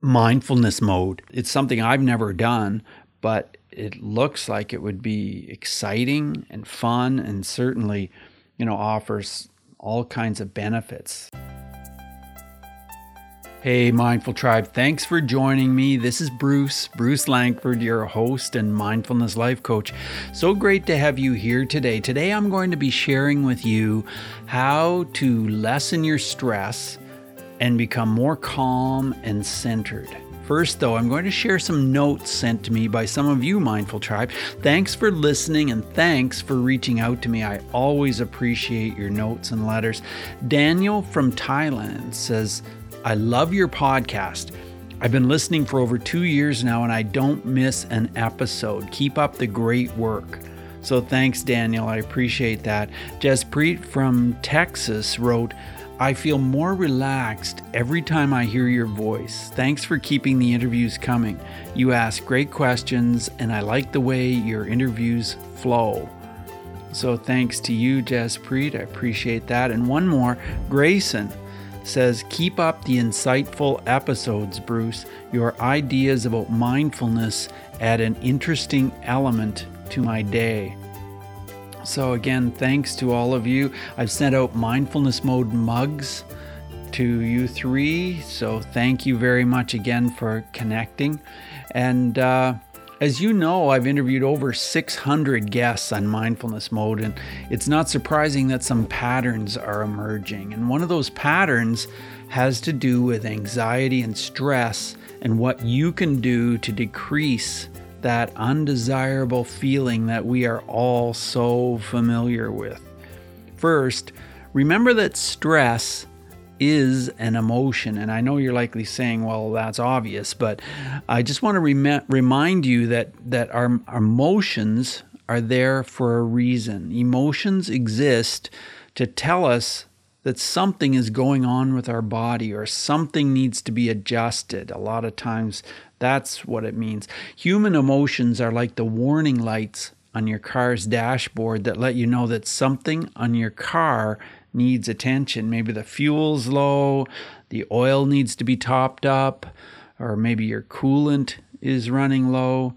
mindfulness mode. It's something I've never done, but it looks like it would be exciting and fun and certainly, you know, offers all kinds of benefits. Hey, Mindful Tribe, thanks for joining me. This is Bruce, Bruce Langford, your host and mindfulness life coach. So great to have you here today. Today, I'm going to be sharing with you how to lessen your stress and become more calm and centered. First, though, I'm going to share some notes sent to me by some of you, Mindful Tribe. Thanks for listening and thanks for reaching out to me. I always appreciate your notes and letters. Daniel from Thailand says, I love your podcast. I've been listening for over two years now and I don't miss an episode. Keep up the great work. So thanks, Daniel. I appreciate that. Jaspreet from Texas wrote, I feel more relaxed every time I hear your voice. Thanks for keeping the interviews coming. You ask great questions, and I like the way your interviews flow. So thanks to you, Jaspreet. I appreciate that. And one more, Grayson says, Keep up the insightful episodes, Bruce. Your ideas about mindfulness add an interesting element to my day. So, again, thanks to all of you. I've sent out mindfulness mode mugs to you three. So, thank you very much again for connecting. And, uh, as you know, I've interviewed over 600 guests on mindfulness mode, and it's not surprising that some patterns are emerging. And one of those patterns has to do with anxiety and stress and what you can do to decrease that undesirable feeling that we are all so familiar with. First, remember that stress is an emotion. And I know you're likely saying, well, that's obvious, but I just want to rem- remind you that, that our, our emotions are there for a reason. Emotions exist to tell us that something is going on with our body or something needs to be adjusted. A lot of times that's what it means. Human emotions are like the warning lights on your car's dashboard that let you know that something on your car needs attention. Maybe the fuel's low, the oil needs to be topped up, or maybe your coolant is running low.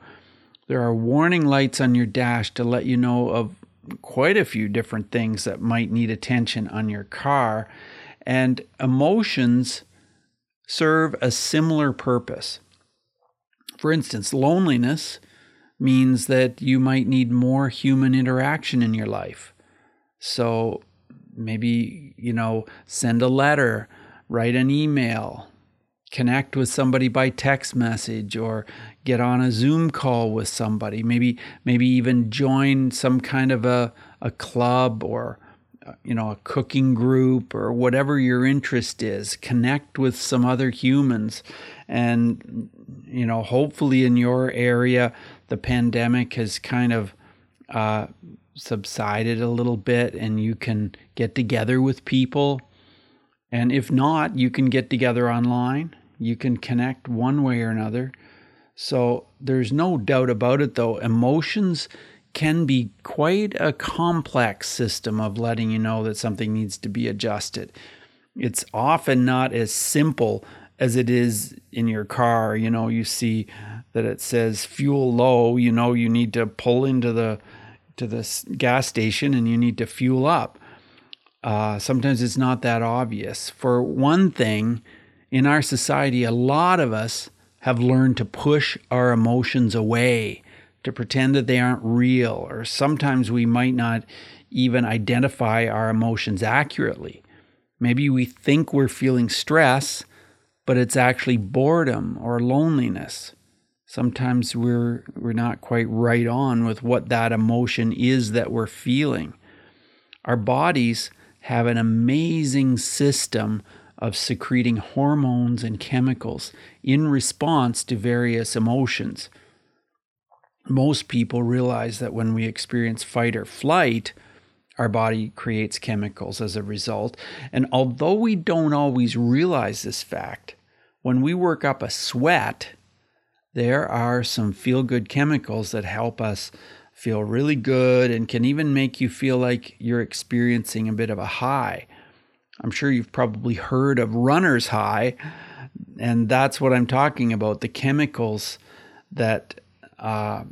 There are warning lights on your dash to let you know of quite a few different things that might need attention on your car. And emotions serve a similar purpose. For instance, loneliness means that you might need more human interaction in your life. So maybe, you know, send a letter, write an email, connect with somebody by text message or get on a Zoom call with somebody. Maybe maybe even join some kind of a, a club or you know a cooking group or whatever your interest is connect with some other humans and you know hopefully in your area the pandemic has kind of uh, subsided a little bit and you can get together with people. And if not, you can get together online. You can connect one way or another. So there's no doubt about it, though. Emotions can be quite a complex system of letting you know that something needs to be adjusted. It's often not as simple as it is in your car. You know, you see that it says fuel low, you know, you need to pull into the to this gas station and you need to fuel up. Uh, sometimes it's not that obvious. For one thing, in our society, a lot of us have learned to push our emotions away, to pretend that they aren't real, or sometimes we might not even identify our emotions accurately. Maybe we think we're feeling stress, but it's actually boredom or loneliness sometimes we're we're not quite right on with what that emotion is that we're feeling. Our bodies have an amazing system of secreting hormones and chemicals in response to various emotions. Most people realize that when we experience fight or flight, our body creates chemicals as a result. And although we don't always realize this fact, when we work up a sweat, there are some feel good chemicals that help us feel really good and can even make you feel like you're experiencing a bit of a high. I'm sure you've probably heard of runner's high, and that's what I'm talking about. The chemicals that uh,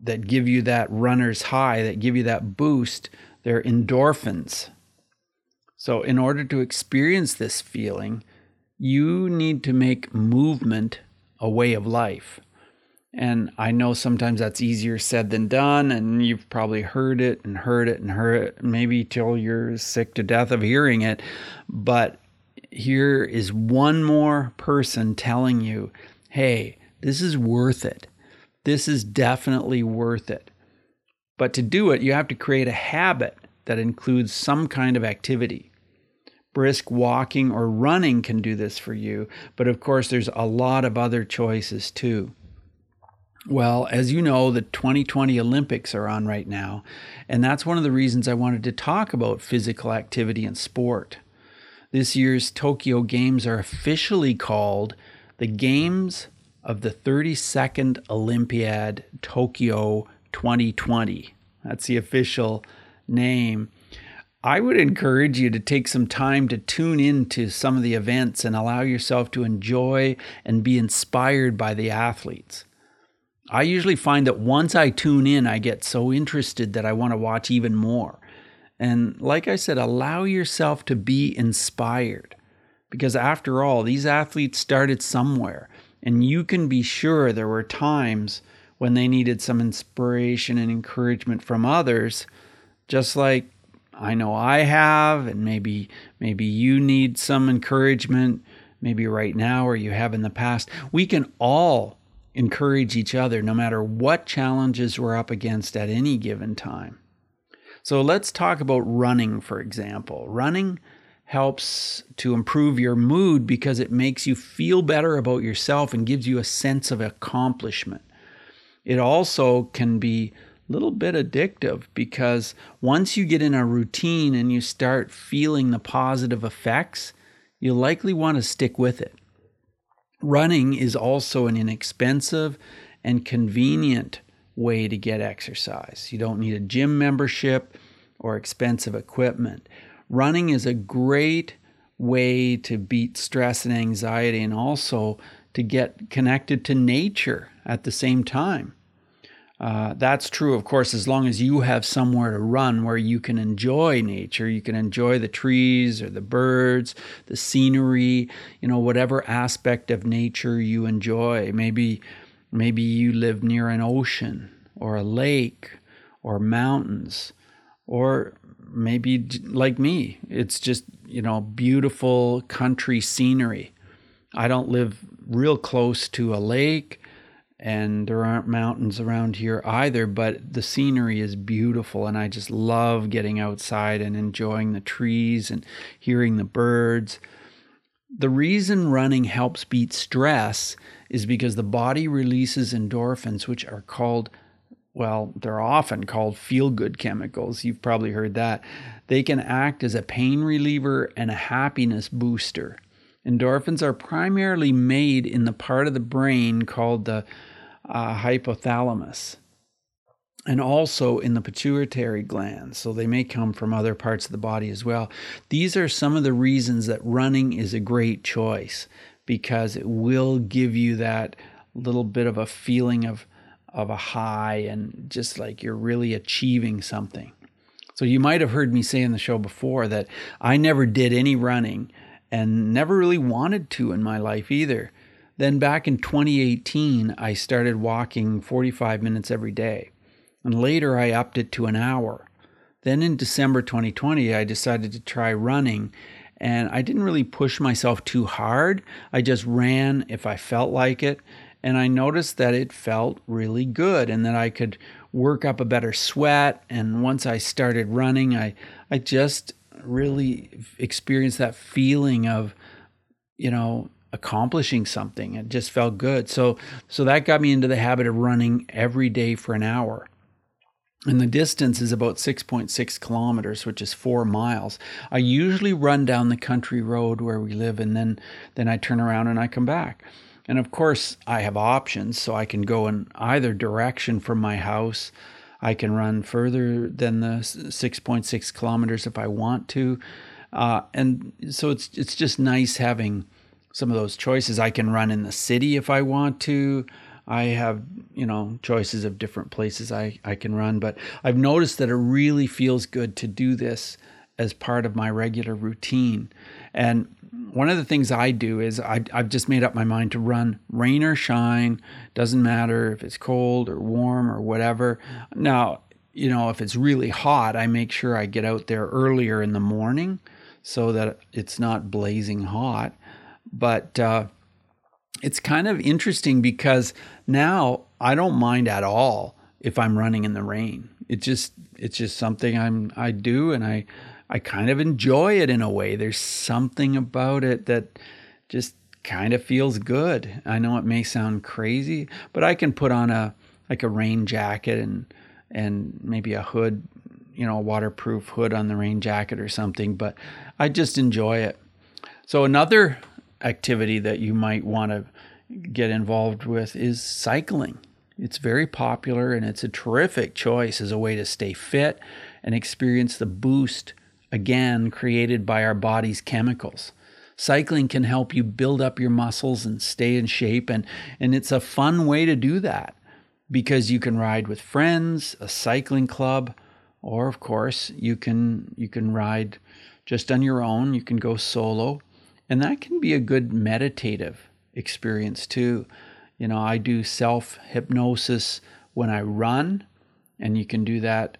that give you that runner's high, that give you that boost, they're endorphins. So, in order to experience this feeling, you need to make movement a way of life. And I know sometimes that's easier said than done, and you've probably heard it and heard it and heard it, maybe till you're sick to death of hearing it. But here is one more person telling you, hey, this is worth it. This is definitely worth it. But to do it, you have to create a habit that includes some kind of activity. Brisk walking or running can do this for you, but of course, there's a lot of other choices too. Well, as you know, the 2020 Olympics are on right now, and that's one of the reasons I wanted to talk about physical activity and sport. This year's Tokyo Games are officially called the Games of the 32nd Olympiad Tokyo 2020. That's the official name. I would encourage you to take some time to tune into some of the events and allow yourself to enjoy and be inspired by the athletes. I usually find that once I tune in, I get so interested that I want to watch even more. And like I said, allow yourself to be inspired. Because after all, these athletes started somewhere. And you can be sure there were times when they needed some inspiration and encouragement from others, just like I know I have, and maybe maybe you need some encouragement, maybe right now or you have in the past. We can all encourage each other no matter what challenges we're up against at any given time. So let's talk about running, for example. Running helps to improve your mood because it makes you feel better about yourself and gives you a sense of accomplishment. It also can be a little bit addictive because once you get in a routine and you start feeling the positive effects, you'll likely want to stick with it. Running is also an inexpensive and convenient way to get exercise. You don't need a gym membership or expensive equipment running is a great way to beat stress and anxiety and also to get connected to nature at the same time. Uh, that's true, of course, as long as you have somewhere to run where you can enjoy nature. You can enjoy the trees or the birds, the scenery, you know, whatever aspect of nature you enjoy. Maybe, maybe you live near an ocean or a lake or mountains, or maybe like me, it's just, you know, beautiful country scenery. I don't live real close to a lake and there aren't mountains around here either, but the scenery is beautiful and I just love getting outside and enjoying the trees and hearing the birds. The reason running helps beat stress is because the body releases endorphins, which are called well, they're often called feel good chemicals. You've probably heard that. They can act as a pain reliever and a happiness booster. Endorphins are primarily made in the part of the brain called the uh, hypothalamus and also in the pituitary gland. So they may come from other parts of the body as well. These are some of the reasons that running is a great choice because it will give you that little bit of a feeling of of a high and just like you're really achieving something. So you might have heard me say in the show before that I never did any running and never really wanted to in my life either. Then back in 2018, I started walking 45 minutes every day. And later I upped it to an hour. Then in December 2020, I decided to try running and I didn't really push myself too hard. I just ran if I felt like it and I noticed that it felt really good and that I could work up a better sweat. And once I started running, I, I just really experienced that feeling of, you know, accomplishing something. It just felt good. So, so that got me into the habit of running every day for an hour. And the distance is about 6.6 kilometers, which is four miles. I usually run down the country road where we live, and then, then I turn around and I come back. And of course, I have options, so I can go in either direction from my house. I can run further than the 6.6 kilometers if I want to. Uh, and so it's it's just nice having some of those choices. I can run in the city if I want to. I have, you know, choices of different places I, I can run, but I've noticed that it really feels good to do this as part of my regular routine. And one of the things I do is I, I've just made up my mind to run rain or shine. Doesn't matter if it's cold or warm or whatever. Now, you know, if it's really hot, I make sure I get out there earlier in the morning so that it's not blazing hot. But uh, it's kind of interesting because now I don't mind at all if I'm running in the rain. It just it's just something I'm I do and I I kind of enjoy it in a way. There's something about it that just kind of feels good. I know it may sound crazy, but I can put on a like a rain jacket and and maybe a hood, you know, a waterproof hood on the rain jacket or something, but I just enjoy it. So another activity that you might want to get involved with is cycling. It's very popular and it's a terrific choice as a way to stay fit and experience the boost again created by our body's chemicals. Cycling can help you build up your muscles and stay in shape and and it's a fun way to do that because you can ride with friends, a cycling club, or of course, you can you can ride just on your own, you can go solo, and that can be a good meditative experience too. You know, I do self hypnosis when I run, and you can do that,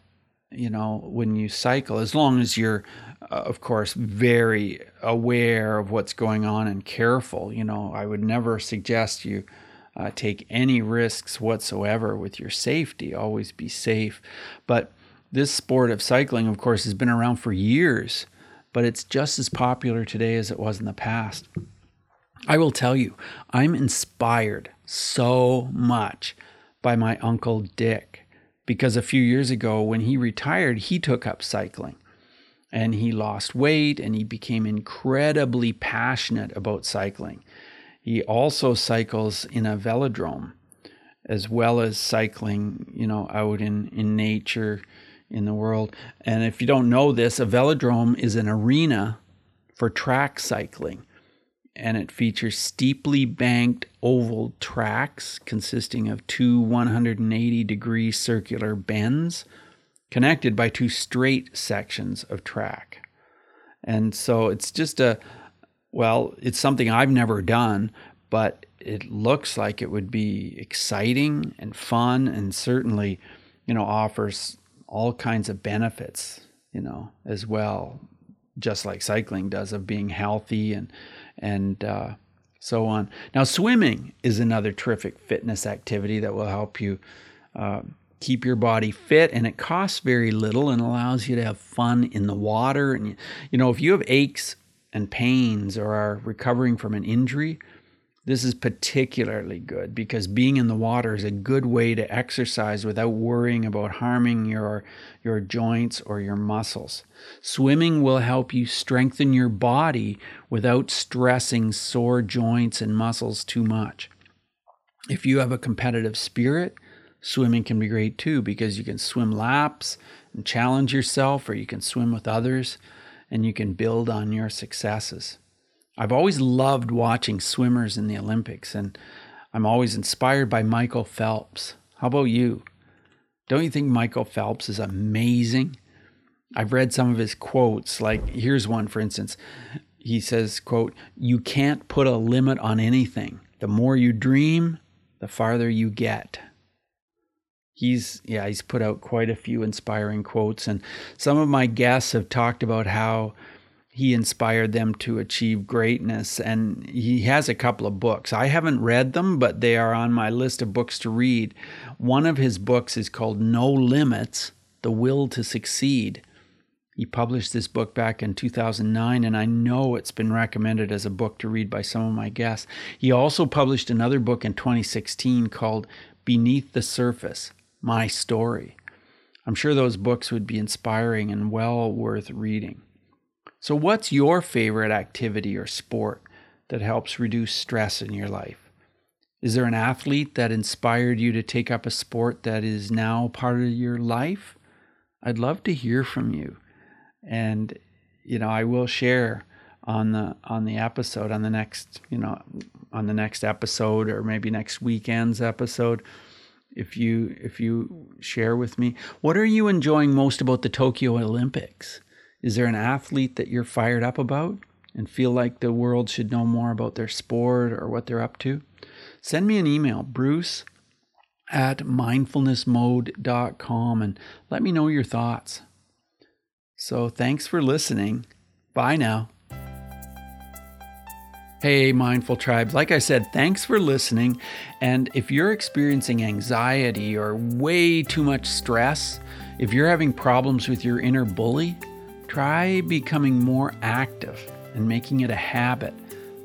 you know, when you cycle, as long as you're, uh, of course, very aware of what's going on and careful. You know, I would never suggest you uh, take any risks whatsoever with your safety. Always be safe. But this sport of cycling, of course, has been around for years, but it's just as popular today as it was in the past. I will tell you, I'm inspired so much by my uncle Dick because a few years ago when he retired, he took up cycling and he lost weight and he became incredibly passionate about cycling. He also cycles in a velodrome as well as cycling, you know, out in, in nature in the world. And if you don't know this, a velodrome is an arena for track cycling and it features steeply banked oval tracks consisting of two 180 degree circular bends connected by two straight sections of track. And so it's just a, well, it's something I've never done, but it looks like it would be exciting and fun and certainly, you know, offers all kinds of benefits, you know, as well, just like cycling does of being healthy and and uh, so on. Now, swimming is another terrific fitness activity that will help you uh, keep your body fit, and it costs very little and allows you to have fun in the water. And you know, if you have aches and pains or are recovering from an injury, this is particularly good because being in the water is a good way to exercise without worrying about harming your, your joints or your muscles. Swimming will help you strengthen your body without stressing sore joints and muscles too much. If you have a competitive spirit, swimming can be great too because you can swim laps and challenge yourself, or you can swim with others and you can build on your successes. I've always loved watching swimmers in the Olympics, and I'm always inspired by Michael Phelps. How about you? Don't you think Michael Phelps is amazing? I've read some of his quotes, like here's one for instance. He says, quote, "You can't put a limit on anything. The more you dream, the farther you get." He's yeah, he's put out quite a few inspiring quotes and some of my guests have talked about how he inspired them to achieve greatness. And he has a couple of books. I haven't read them, but they are on my list of books to read. One of his books is called No Limits The Will to Succeed. He published this book back in 2009, and I know it's been recommended as a book to read by some of my guests. He also published another book in 2016 called Beneath the Surface My Story. I'm sure those books would be inspiring and well worth reading. So, what's your favorite activity or sport that helps reduce stress in your life? Is there an athlete that inspired you to take up a sport that is now part of your life? I'd love to hear from you. And, you know, I will share on the on the episode on the next you know on the next episode or maybe next weekend's episode if you if you share with me what are you enjoying most about the Tokyo Olympics is there an athlete that you're fired up about and feel like the world should know more about their sport or what they're up to send me an email bruce at mindfulnessmode.com and let me know your thoughts so thanks for listening bye now Hey, Mindful Tribe. Like I said, thanks for listening. And if you're experiencing anxiety or way too much stress, if you're having problems with your inner bully, try becoming more active and making it a habit,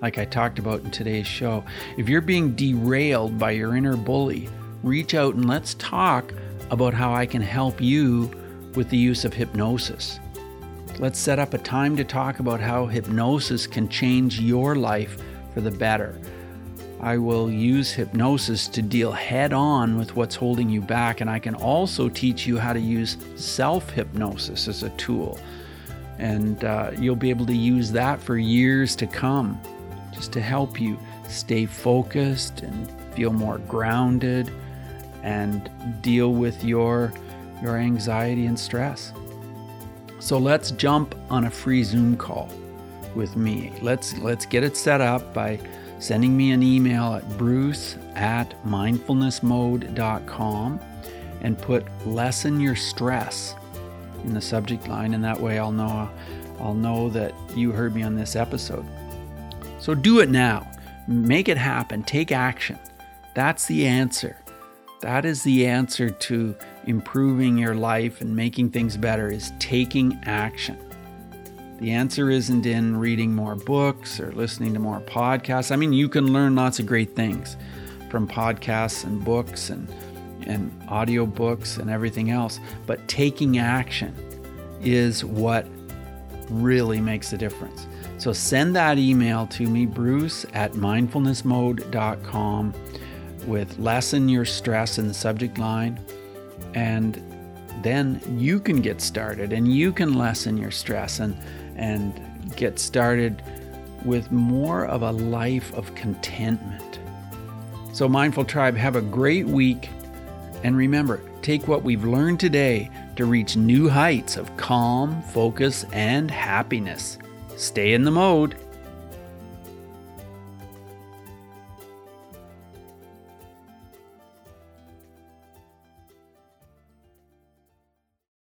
like I talked about in today's show. If you're being derailed by your inner bully, reach out and let's talk about how I can help you with the use of hypnosis. Let's set up a time to talk about how hypnosis can change your life for the better. I will use hypnosis to deal head on with what's holding you back, and I can also teach you how to use self hypnosis as a tool. And uh, you'll be able to use that for years to come just to help you stay focused and feel more grounded and deal with your, your anxiety and stress. So let's jump on a free Zoom call with me. Let's let's get it set up by sending me an email at bruce at mindfulnessmode.com and put lessen your stress in the subject line and that way I'll know I'll know that you heard me on this episode. So do it now. Make it happen. Take action. That's the answer. That is the answer to improving your life and making things better is taking action. The answer isn't in reading more books or listening to more podcasts. I mean, you can learn lots of great things from podcasts and books and and audiobooks and everything else, but taking action is what really makes a difference. So send that email to me, bruce at mindfulnessmode.com with lessen your stress in the subject line. And then you can get started and you can lessen your stress and, and get started with more of a life of contentment. So, Mindful Tribe, have a great week. And remember, take what we've learned today to reach new heights of calm, focus, and happiness. Stay in the mode.